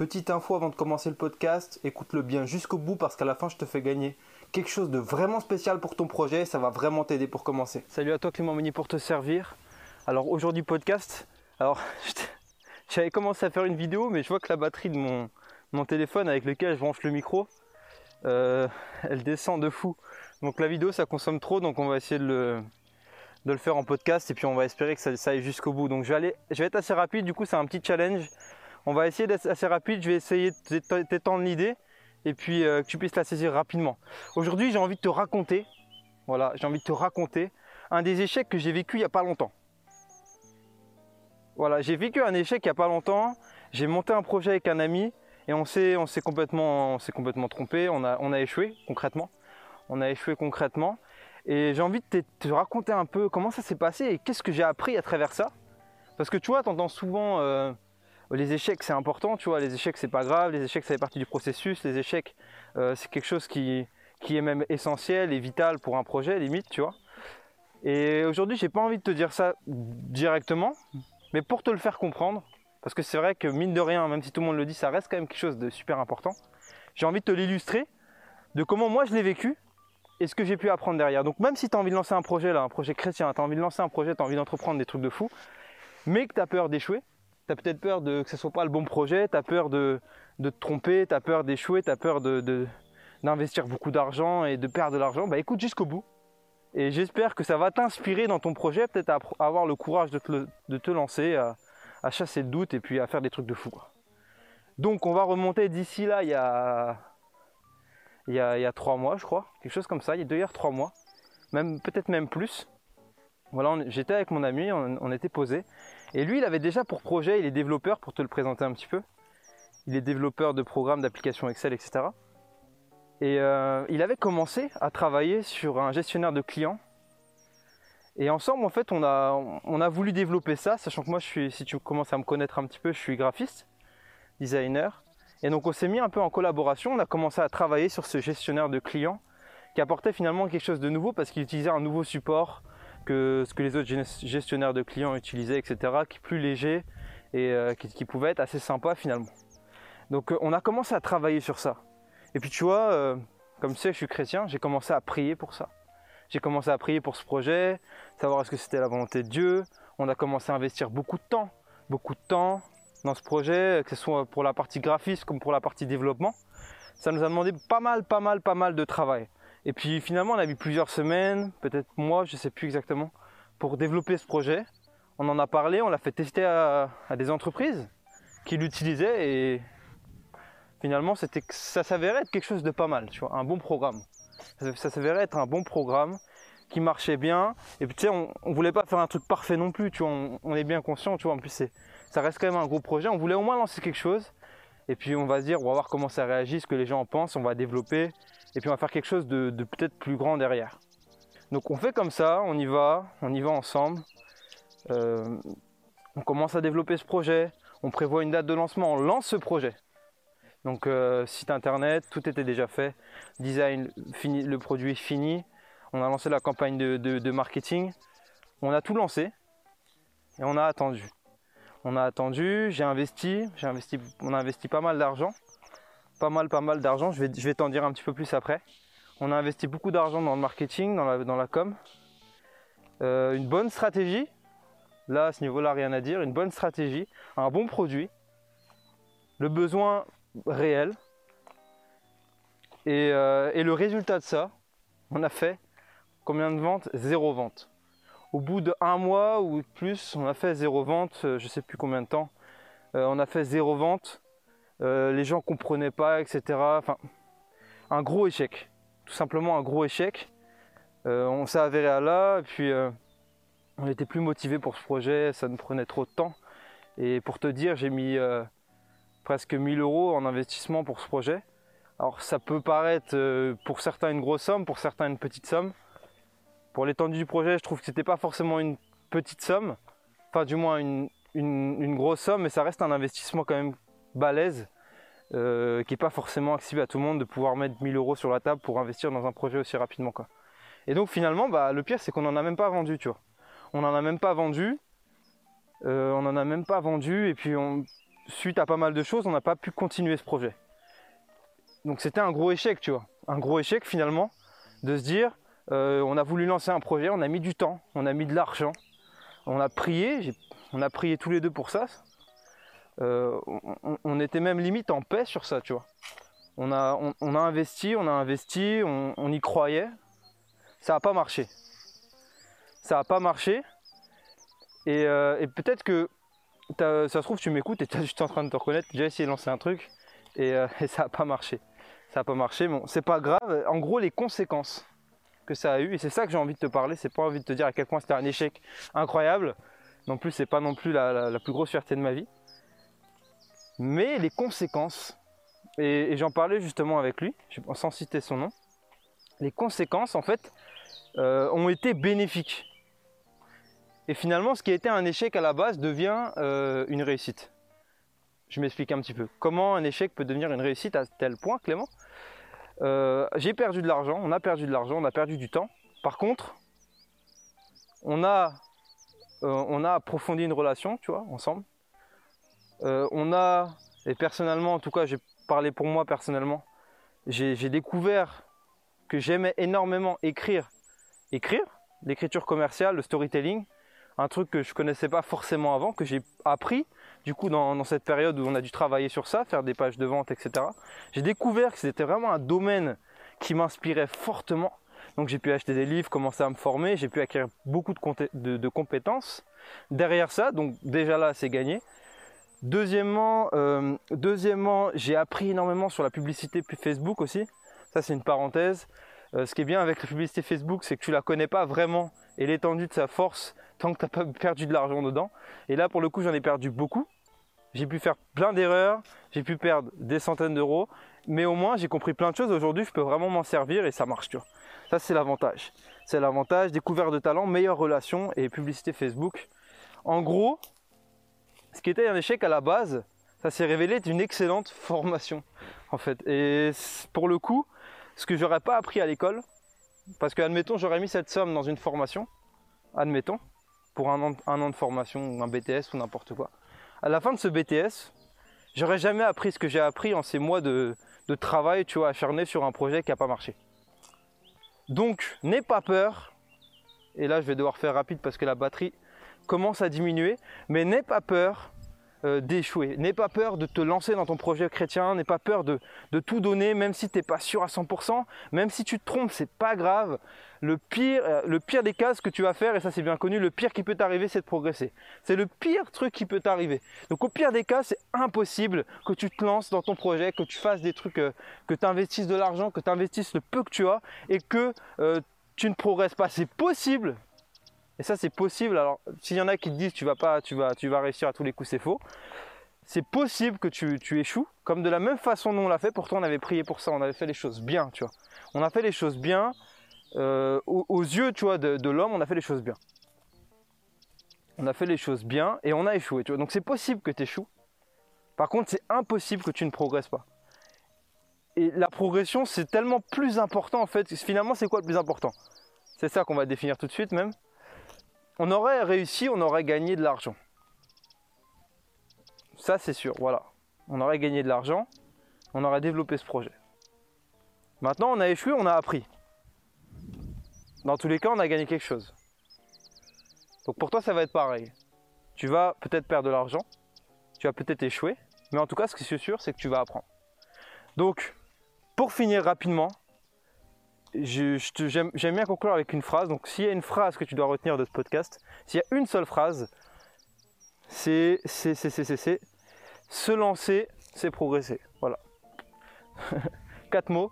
Petite info avant de commencer le podcast, écoute-le bien jusqu'au bout parce qu'à la fin je te fais gagner quelque chose de vraiment spécial pour ton projet, ça va vraiment t'aider pour commencer. Salut à toi Clément Meunier pour te servir. Alors aujourd'hui podcast, alors j'avais commencé à faire une vidéo mais je vois que la batterie de mon, téléphone avec lequel je branche le micro, euh, elle descend de fou. Donc la vidéo ça consomme trop donc on va essayer de le, faire en podcast et puis on va espérer que ça, aille jusqu'au bout. Donc je vais être assez rapide, du coup c'est un petit challenge. On va essayer d'être assez rapide, je vais essayer de t'étendre l'idée et puis euh, que tu puisses la saisir rapidement. Aujourd'hui j'ai envie de te raconter, voilà, j'ai envie de te raconter un des échecs que j'ai vécu il n'y a pas longtemps. Voilà, j'ai vécu un échec il n'y a pas longtemps, j'ai monté un projet avec un ami et on s'est complètement, complètement trompé, on a, on a échoué concrètement. On a échoué concrètement. Et j'ai envie de te, raconter un peu comment ça s'est passé et qu'est-ce que j'ai appris à travers ça. Parce que tu vois, tu entends souvent euh, les échecs c'est important, tu vois, les échecs c'est pas grave, les échecs ça fait partie du processus, les échecs euh, c'est quelque chose qui, qui est même essentiel et vital pour un projet, limite, tu vois. Et aujourd'hui, j'ai pas envie de te dire ça directement, mais pour te le faire comprendre, parce que c'est vrai que mine de rien, même si tout le monde le dit, ça reste quand même quelque chose de super important. J'ai envie de te l'illustrer de comment moi je l'ai vécu et ce que j'ai pu apprendre derrière. Donc même si tu as envie de lancer un projet un projet chrétien, tu as envie de lancer un projet, tu as envie d'entreprendre des trucs de fou, mais que tu as peur d'échouer, tu as peut-être peur de, que ce soit pas le bon projet, tu as peur de, te tromper, tu as peur d'échouer, tu as peur de, d'investir beaucoup d'argent et de perdre de l'argent, bah écoute jusqu'au bout. Et j'espère que ça va t'inspirer dans ton projet, peut-être à, avoir le courage de te, lancer, à, chasser le doute et puis à faire des trucs de fou. Donc on va remonter d'ici là, il y a il y, a, trois mois, je crois, quelque chose comme ça, il y a deux trois mois, même peut-être même plus. Voilà, j'étais avec mon ami, on, était posé, et lui, il avait déjà pour projet, il est développeur, pour te le présenter un petit peu. Il est développeur de programmes, d'applications Excel, etc. Et euh, il avait commencé à travailler sur un gestionnaire de clients. Et ensemble, en fait, on a, on a voulu développer ça, sachant que moi, si tu commences à me connaître un petit peu, je suis graphiste, designer. Et donc on s'est mis un peu en collaboration, on a commencé à travailler sur ce gestionnaire de clients qui apportait finalement quelque chose de nouveau parce qu'il utilisait un nouveau support que ce que les autres gestionnaires de clients utilisaient, etc., qui est plus léger et euh, qui, pouvait être assez sympa finalement. Donc euh, on a commencé à travailler sur ça. Et puis tu vois, euh, comme tu sais, je suis chrétien, j'ai commencé à prier pour ça. J'ai commencé à prier pour ce projet, savoir est-ce que c'était la volonté de Dieu. On a commencé à investir beaucoup de temps, beaucoup de temps, dans ce projet, que ce soit pour la partie graphisme comme pour la partie développement. Ça nous a demandé pas mal, pas mal, pas mal de travail. Et puis finalement, on a mis plusieurs semaines, peut-être mois, je ne sais plus exactement, pour développer ce projet. On en a parlé, on l'a fait tester à, des entreprises qui l'utilisaient et finalement, c'était, ça s'avérait être quelque chose de pas mal, tu vois, un bon programme. Ça, s'avérait être un bon programme qui marchait bien. Et puis tu sais, on, on voulait pas faire un truc parfait non plus, tu vois, on, est bien conscient, tu vois, en plus c'est, ça reste quand même un gros projet. On voulait au moins lancer quelque chose. Et puis on va se dire, on va voir comment ça réagit, ce que les gens en pensent, on va développer. Et puis on va faire quelque chose de, peut-être plus grand derrière. Donc on fait comme ça, on y va, on y va ensemble. Euh, on commence à développer ce projet. On prévoit une date de lancement, on lance ce projet. Donc euh, site internet, tout était déjà fait. Design, fini, le produit fini. On a lancé la campagne de marketing. On a tout lancé et on a attendu. On a attendu, investi, j'ai investi, on a investi pas mal d'argent, pas mal, pas mal d'argent. Je vais, je t'en dire un petit peu plus après. On a investi beaucoup d'argent dans le marketing, dans la, dans la com. Euh, une bonne stratégie. Là, à ce niveau-là, rien à dire. Une bonne stratégie, un bon produit, le besoin réel. Et, euh, le résultat de ça, on a fait combien de ventes? Zéro vente. Au bout de mois ou plus, on a fait zéro vente, euh, je sais plus combien de temps. On a fait zéro vente. Euh, les gens comprenaient pas, etc. Enfin, un gros échec. Tout simplement un gros échec. on s'est avéré à là, et puis on était plus motivé pour ce projet, ça nous prenait trop de temps. Et pour te dire, j'ai mis presque 1000 euros en investissement pour ce projet. Alors ça peut paraître pour certains une grosse somme, pour certains une petite somme. Pour l'étendue du projet, je trouve que c'était pas forcément une petite somme, enfin du moins une, grosse somme, mais ça reste un investissement quand même balèze, euh, qui n'est pas forcément accessible à tout le monde de pouvoir mettre 1000 euros sur la table pour investir dans un projet aussi rapidement. Quoi. Et donc finalement, bah, le pire c'est qu'on n'en a même pas vendu, tu vois. On n'en a même pas vendu, euh, on n'en a même pas vendu, et puis suite à pas mal de choses, on n'a pas pu continuer ce projet. Donc c'était un gros échec, tu vois. Un gros échec finalement de se dire, euh, on a voulu lancer un projet, on a mis du temps, on a mis de l'argent, on a prié, on a prié tous les deux pour ça. Euh, on, était même limite en paix sur ça, tu vois. On a, on, investi, on a investi, on, y croyait. Ça n'a pas marché. Ça n'a pas marché. Et, euh, peut-être que ça se trouve, tu m'écoutes et tu es juste en train de te reconnaître. J'ai essayé de lancer un truc et, et ça n'a pas marché ça n'a pas marché. Bon, c'est pas grave. En gros, les conséquences que ça a eu, et c'est ça que j'ai envie de te parler. C'est pas envie de te dire à quel point c'était un échec incroyable. Non plus, c'est pas non plus la, plus grosse fierté de ma vie. Mais les conséquences, et, j'en parlais justement avec lui, sans citer son nom, les conséquences en fait euh, ont été bénéfiques. Et finalement, ce qui été un échec à la base devient euh, une réussite. Je m'explique un petit peu. Comment un échec peut devenir une réussite à tel point, Clément? Euh, J'ai perdu de l'argent, on a perdu de l'argent, on a perdu du temps. Par contre, on a, on a approfondi une relation, tu vois, ensemble. Euh, on a, et personnellement, en tout cas, j'ai parlé pour moi personnellement, j'ai découvert que j'aimais énormément écrire. Écrire, l'écriture commerciale, le storytelling, un truc que je connaissais pas forcément avant, que j'ai appris du coup dans, cette période où on a dû travailler sur ça, faire des pages de vente, etc. J'ai découvert que c'était vraiment un domaine qui m'inspirait fortement. Donc j'ai pu acheter des livres, commencer à me former, j'ai pu acquérir beaucoup de, compétences. Derrière ça, donc déjà là c'est gagné. Deuxièmement, euh, deuxièmement j'ai appris énormément sur la publicité Facebook aussi. Ça c'est une parenthèse. Euh, ce qui est bien avec la publicité Facebook, c'est que tu la connais pas vraiment et l'étendue de sa force tant que tu n'as pas perdu de l'argent dedans. Et là, pour le coup, j'en ai perdu beaucoup. J'ai pu faire plein d'erreurs, j'ai pu perdre des centaines d'euros, mais au moins j'ai compris plein de choses. Aujourd'hui, je peux vraiment m'en servir et ça marche. Tu Ça, c'est l'avantage. C'est l'avantage, découverte de talent, meilleure relation et publicité Facebook. En gros, ce qui était un échec à la base, ça s'est révélé être une excellente formation en fait. Et pour le coup, ce que j'aurais pas appris à l'école, parce que admettons j'aurais mis cette somme dans une formation, admettons, pour un an, de formation ou un BTS ou n'importe quoi. À la fin de ce BTS, j'aurais jamais appris ce que j'ai appris en ces mois de, travail, tu vois, acharné sur un projet qui n'a pas marché. Donc, n'aie pas peur. Et là, je vais devoir faire rapide parce que la batterie commence à diminuer. Mais n'aie pas peur euh, d'échouer. N'aie pas peur de te lancer dans ton projet chrétien, n'aie pas peur de, tout donner, même si tu n'es pas sûr à 100%, même si tu te trompes, c'est pas grave. Le pire, euh, le pire des cas, ce que tu vas faire, et ça c'est bien connu, le pire qui peut t'arriver, c'est de progresser. C'est le pire truc qui peut t'arriver. Donc au pire des cas, c'est impossible que tu te lances dans ton projet, que tu fasses des trucs, euh, que tu investisses de l'argent, que tu investisses le peu que tu as, et que tu ne progresses pas. C'est possible, et ça, c'est possible. Alors, s'il y en a qui te disent tu vas pas, tu vas, tu vas réussir à tous les coups, c'est faux. C'est possible que tu, échoues, comme de la même façon dont on l'a fait. Pourtant, on avait prié pour ça, on avait fait les choses bien, tu vois. On a fait les choses bien. Euh, aux, yeux, tu vois, de, l'homme, on a fait les choses bien. On a fait les choses bien et on a échoué, tu vois. Donc, c'est possible que tu échoues. Par contre, c'est impossible que tu ne progresses pas. Et la progression, c'est tellement plus important en fait. Finalement, c'est quoi le plus important? C'est ça qu'on va définir tout de suite même on aurait réussi, on aurait gagné de l'argent. Ça, c'est sûr, voilà. On aurait gagné de l'argent, on aurait développé ce projet. Maintenant, on a échoué, on a appris. Dans tous les cas, on a gagné quelque chose. Donc pour toi, ça va être pareil. Tu vas peut-être perdre de l'argent, tu vas peut-être échouer, mais en tout cas, ce qui est sûr, c'est que tu vas apprendre. Donc, pour finir rapidement, j'aime bien conclure avec une phrase. Donc, s'il y a une phrase que tu dois retenir de ce podcast, s'il y a une seule phrase, c'est se lancer, c'est progresser. Voilà. Quatre mots.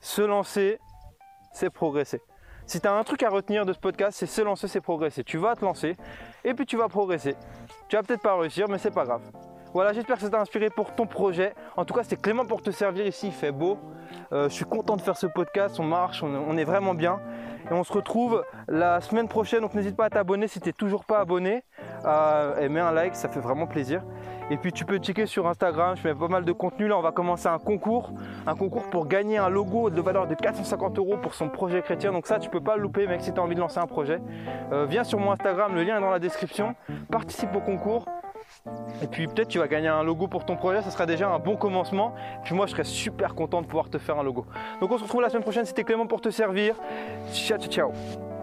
Se lancer, c'est progresser. Si tu as un truc à retenir de ce podcast, c'est se lancer, c'est progresser. Tu vas te lancer et puis tu vas progresser. Tu vas peut-être pas réussir, mais c'est pas grave. Voilà, j'espère que ça t'a inspiré pour ton projet. En tout cas, c'était Clément pour te servir ici. Il fait beau. Euh, je suis content de faire ce podcast. On marche, on, est vraiment bien. Et on se retrouve la semaine prochaine. Donc n'hésite pas à t'abonner si tu n'es toujours pas abonné. Euh, et mets un like, ça fait vraiment plaisir. Et puis tu peux checker sur Instagram, je mets pas mal de contenu. Là, on va commencer un concours. Un concours pour gagner un logo de valeur de 450 euros pour son projet chrétien. Donc ça, tu peux pas le louper, mec, si tu as envie de lancer un projet. Euh, viens sur mon Instagram, le lien est dans la description. Participe au concours. Et puis peut-être tu vas gagner un logo pour ton projet, ça sera déjà un bon commencement. Moi je serais super content de pouvoir te faire un logo. Donc on se retrouve la semaine prochaine, c'était Clément pour te servir. Ciao ciao ciao